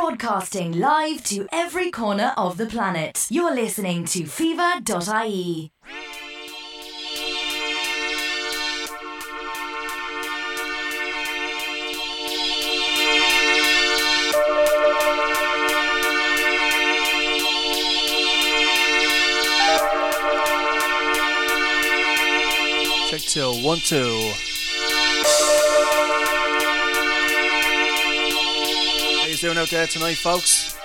broadcasting live to every corner of the planet. You're listening to phever.ie. Check two, one, two. You doing out there tonight, folks?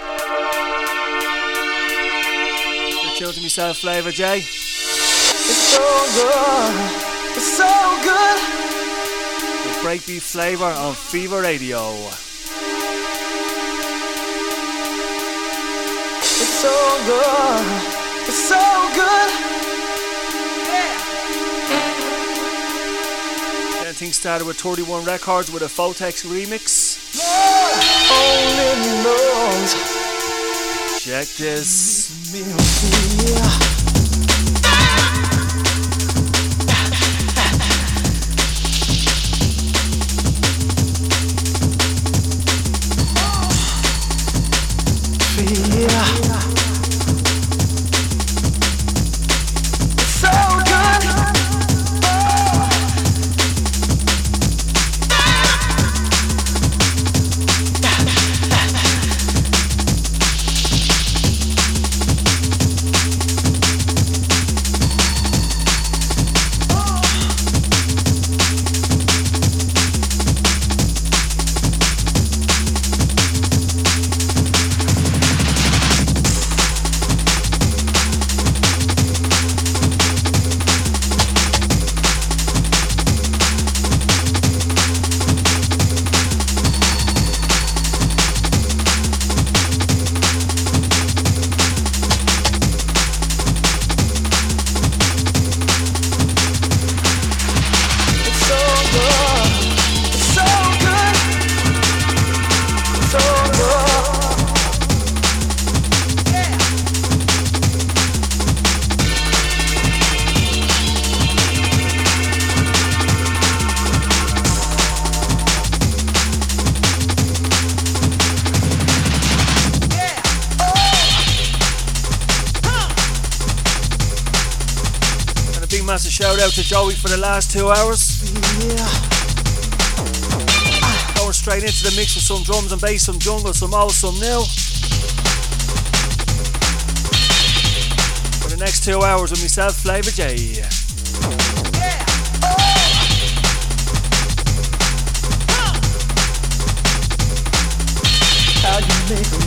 You're tuned to myself, FLavRjay. It's so good. It's so good. The BreakBeat FLavR on Phever Radio. It's so good. It's so good. Getting things started with 31 Records with a Photek's remix. Check this. Joey for the last two hours. Yeah. Going straight into the mix with some drums and bass, some jungle, some old, some new. For the next two hours with myself, FLavRjay. Oh. How you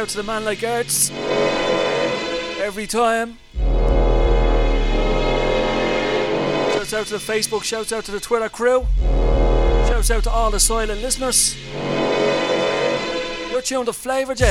out to the man like Gertz. Every time. Shouts out to the Facebook, shouts out to the Twitter crew. Shouts out to all the silent listeners. You're tuned to Flavor J.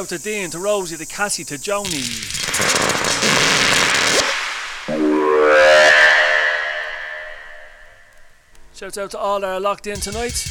out to Dean, to Rosie, to Cassie, to Joni. Shout out to all that are locked in tonight.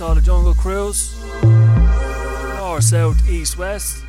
All the jungle crews. North, south, east, west.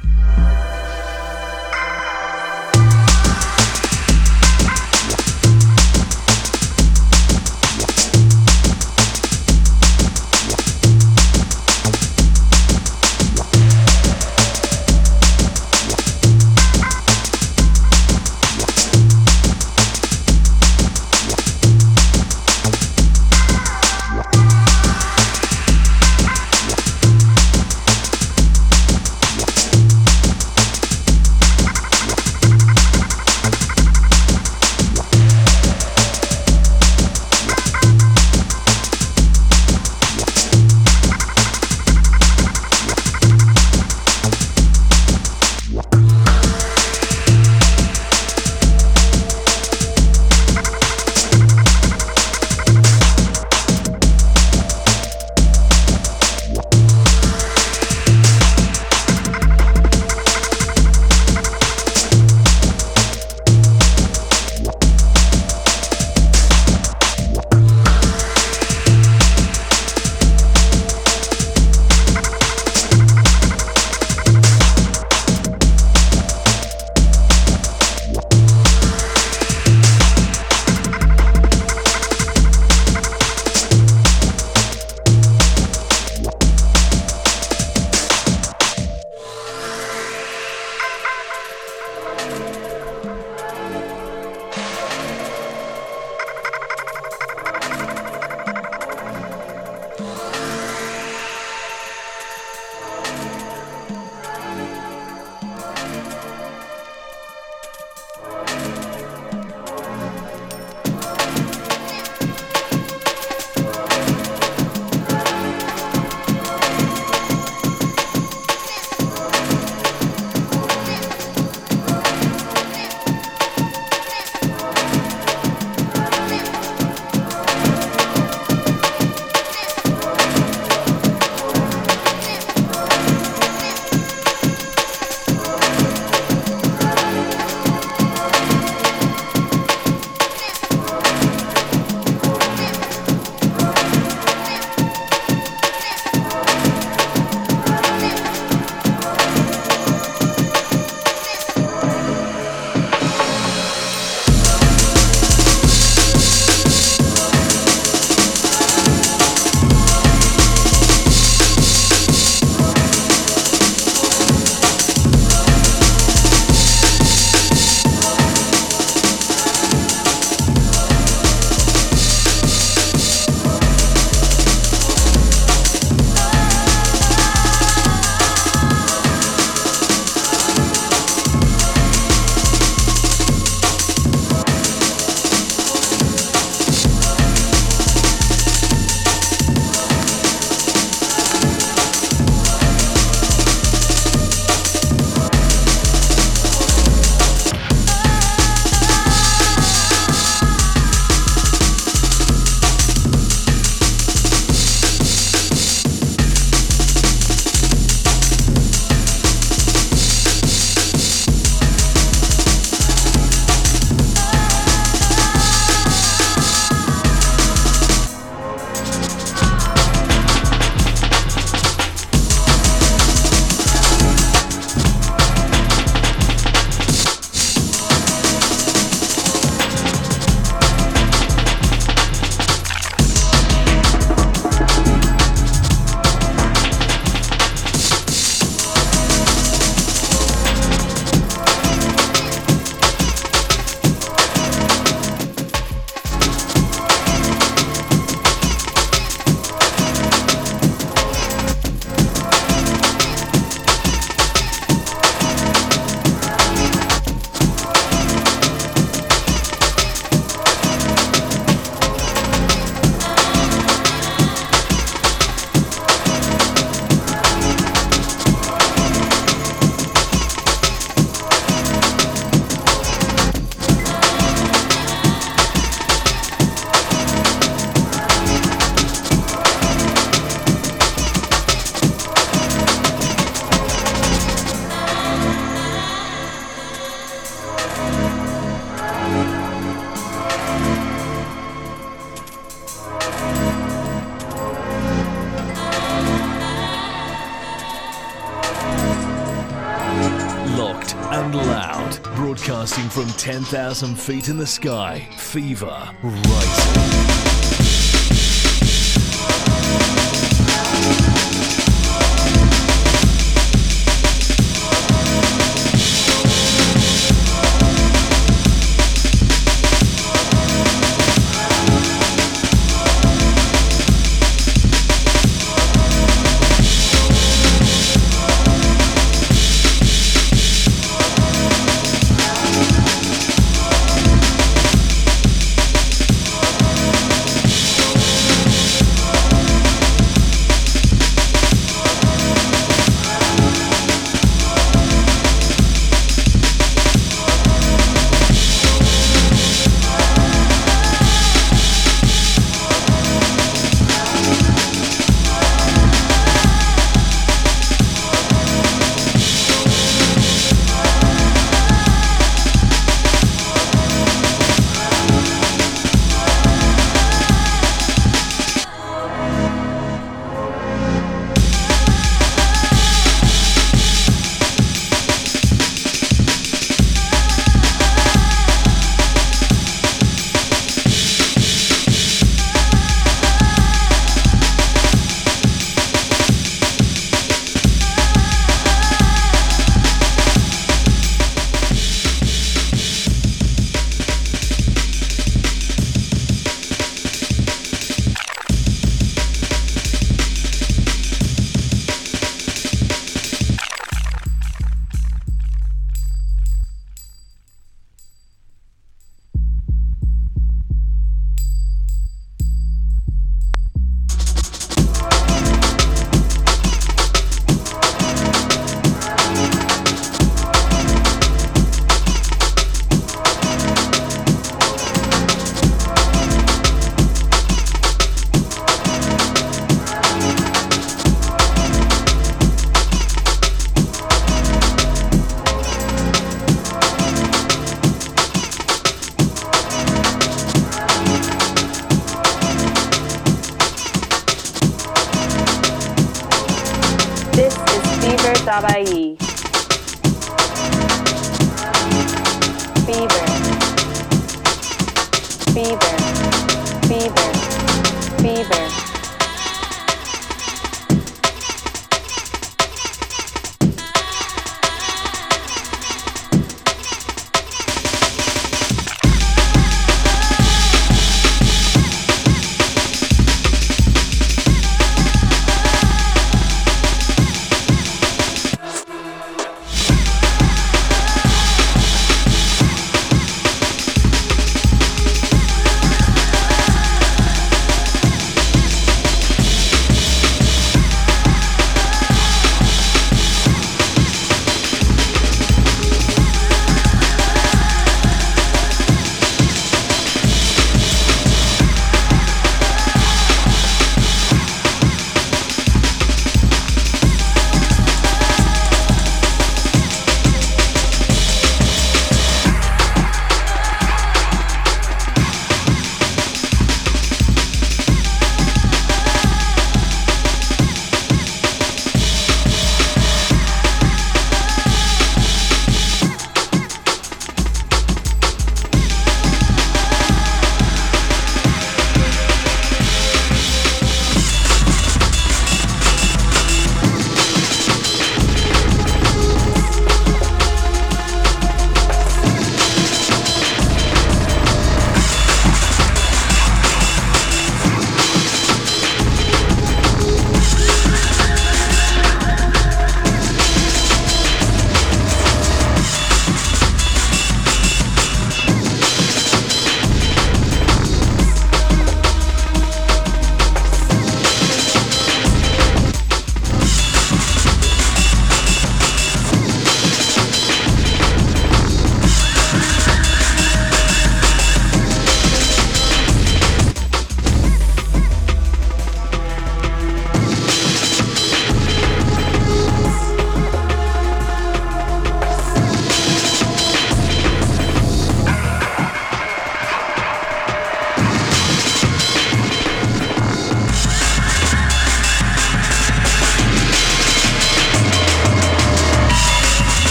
From 10,000 feet in the sky, Phever Rising.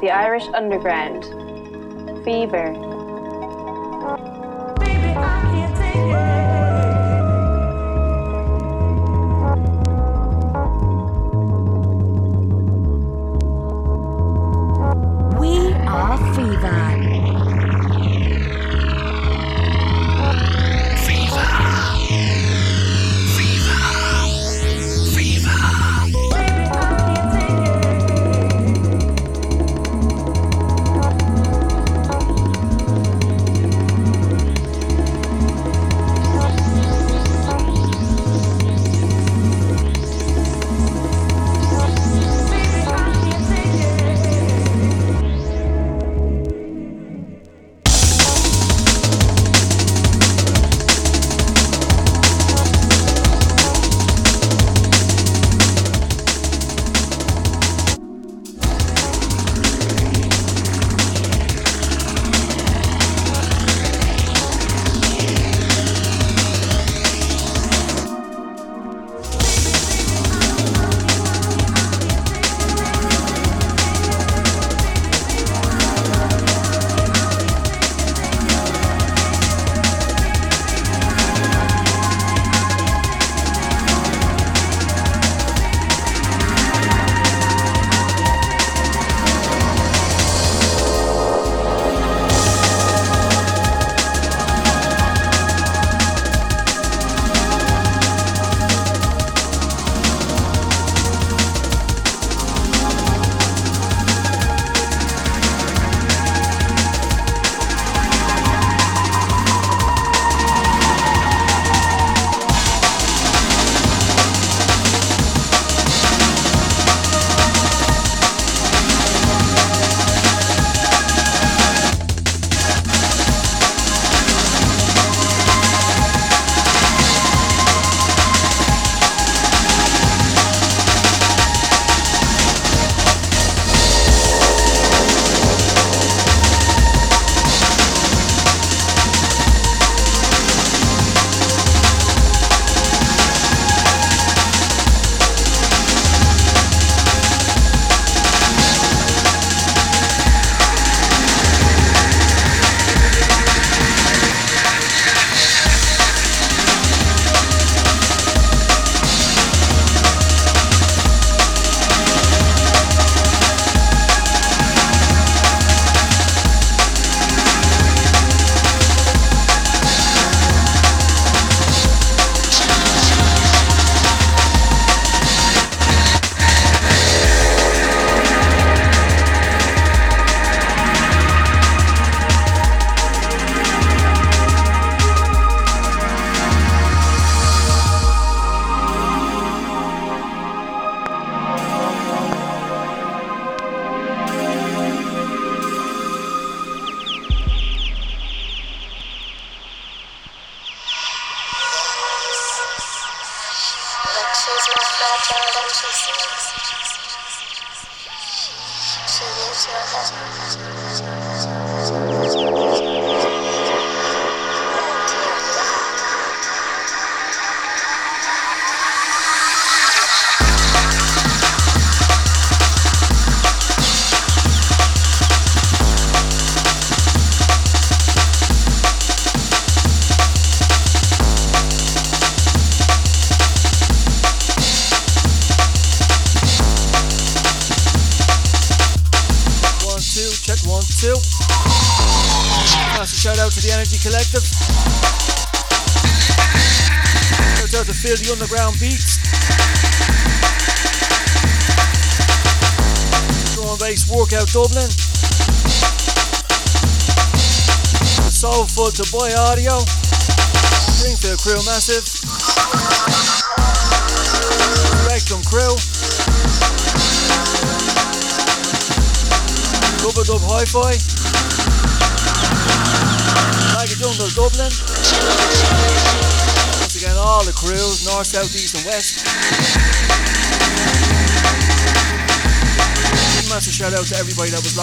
The Irish underground. Phever.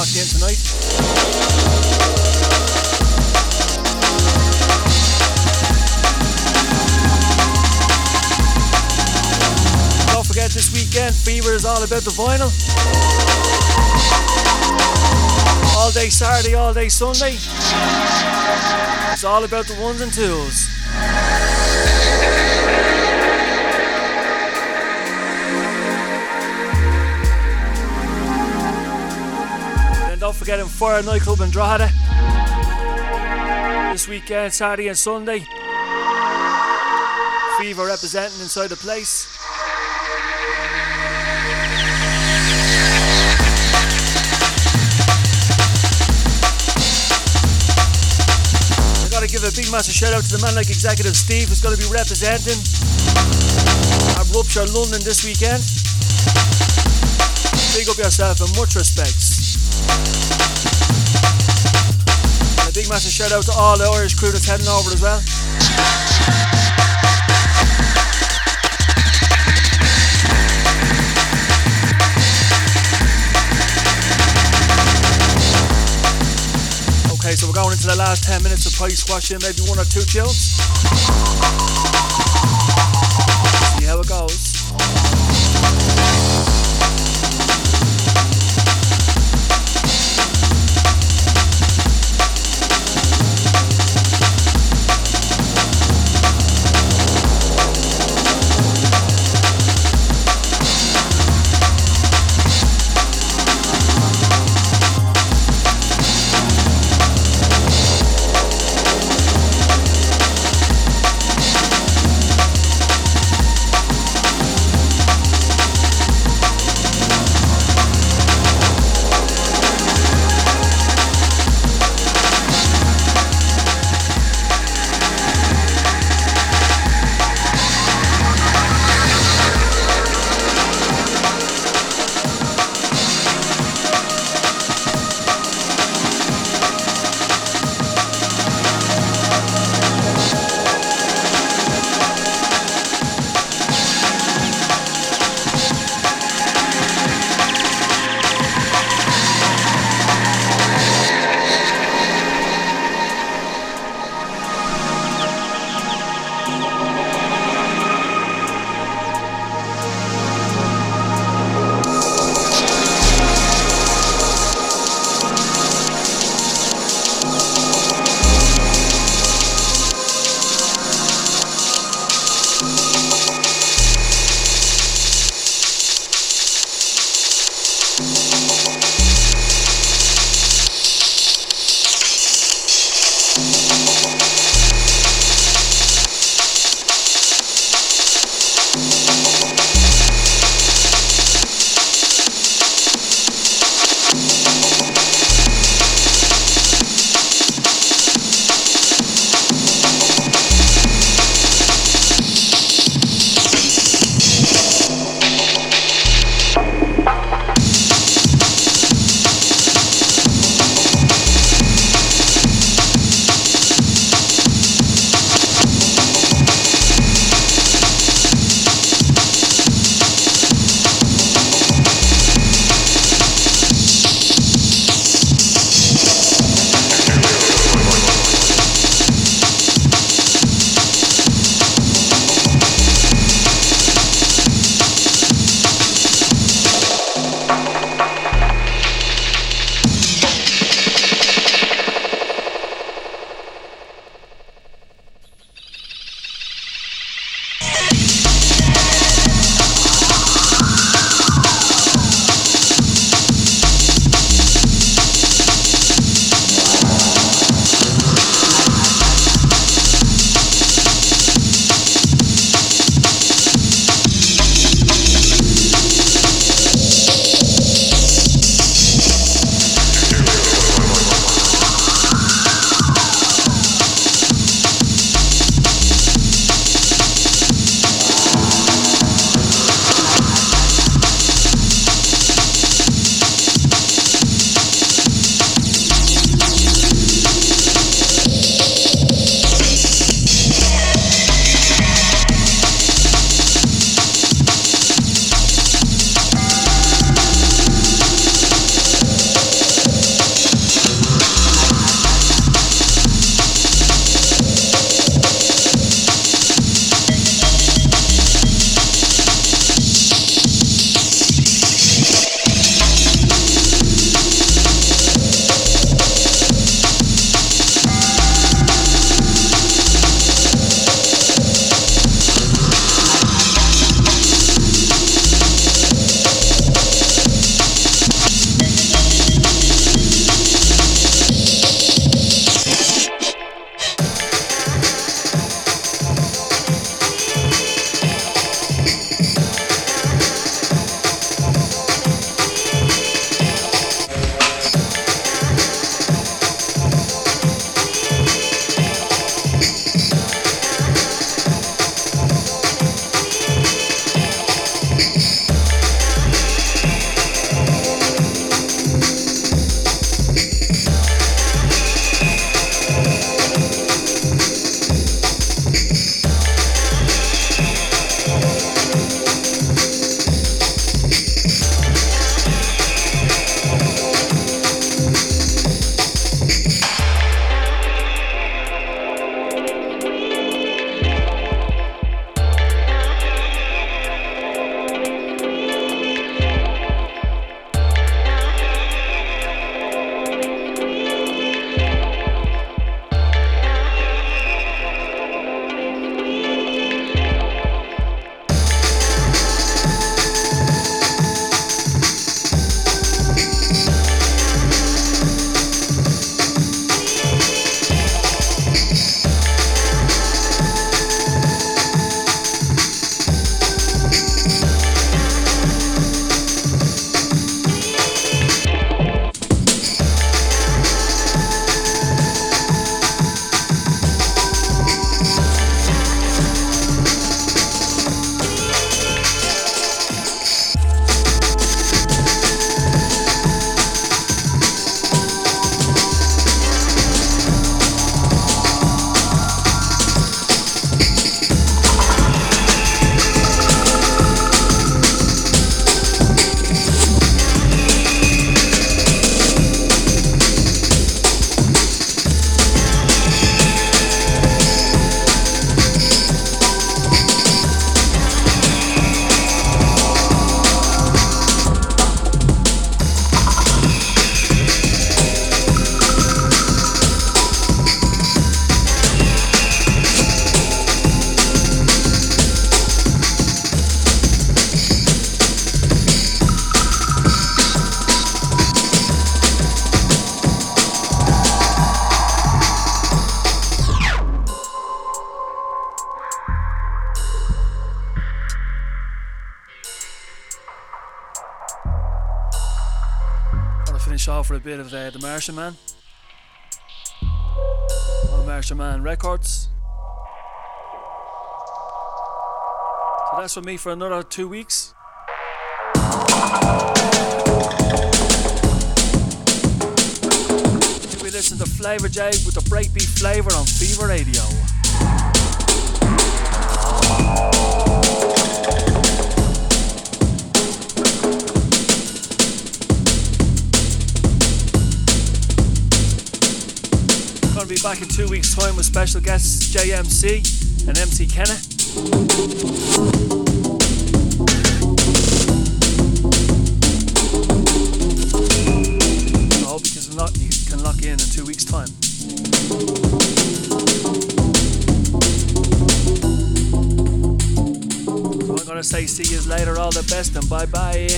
Locked in tonight. this weekend. Phever is all about the vinyl. All day Saturday, all day Sunday. It's all about the ones and twos. Don't forget in Fire a Nightclub in Drogheda. This weekend, Saturday and Sunday. Phever representing inside the place. I gotta give a big massive shout out to the man like Executive Steve who's gonna be representing at Rupture London this weekend. Big up yourself and much respects. A big massive shout out to all the Irish crew that's heading over as well. Okay, so we're going into the last 10 minutes of price squashing, maybe one or two chills. See how it goes. A bit of uh, The Martian Man. On Martian Man Records. So that's for me for another two weeks. We listen to FLavRjay with the BreakBeat FLavR on Phever Radio. Gonna be back in two weeks' time with special guests JMC and MC lock, you can lock in in two weeks' time. So I'm gonna say see you later, all the best, and bye bye.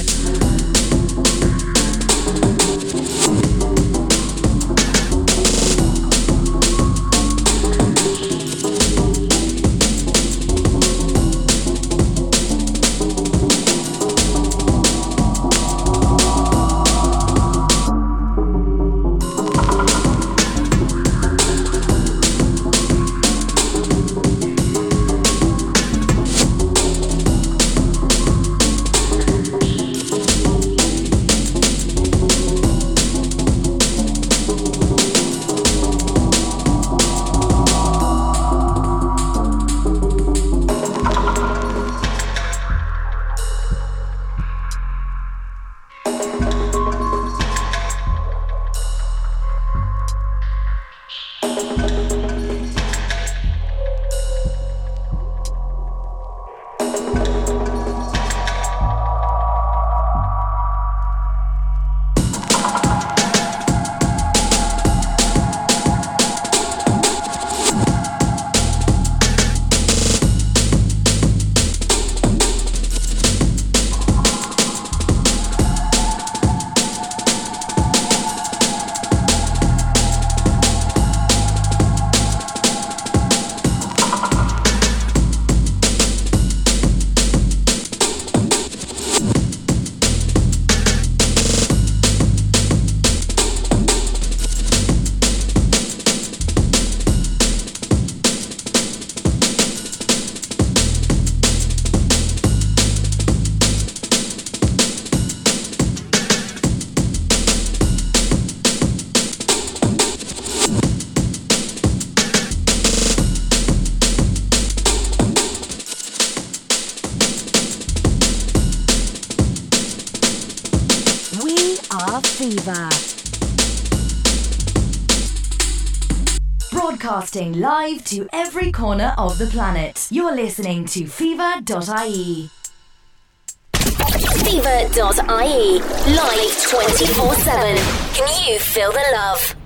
Broadcasting live to every corner of the planet. You're listening to phever.ie. Phever.ie. Live 24 7. Can you feel the love?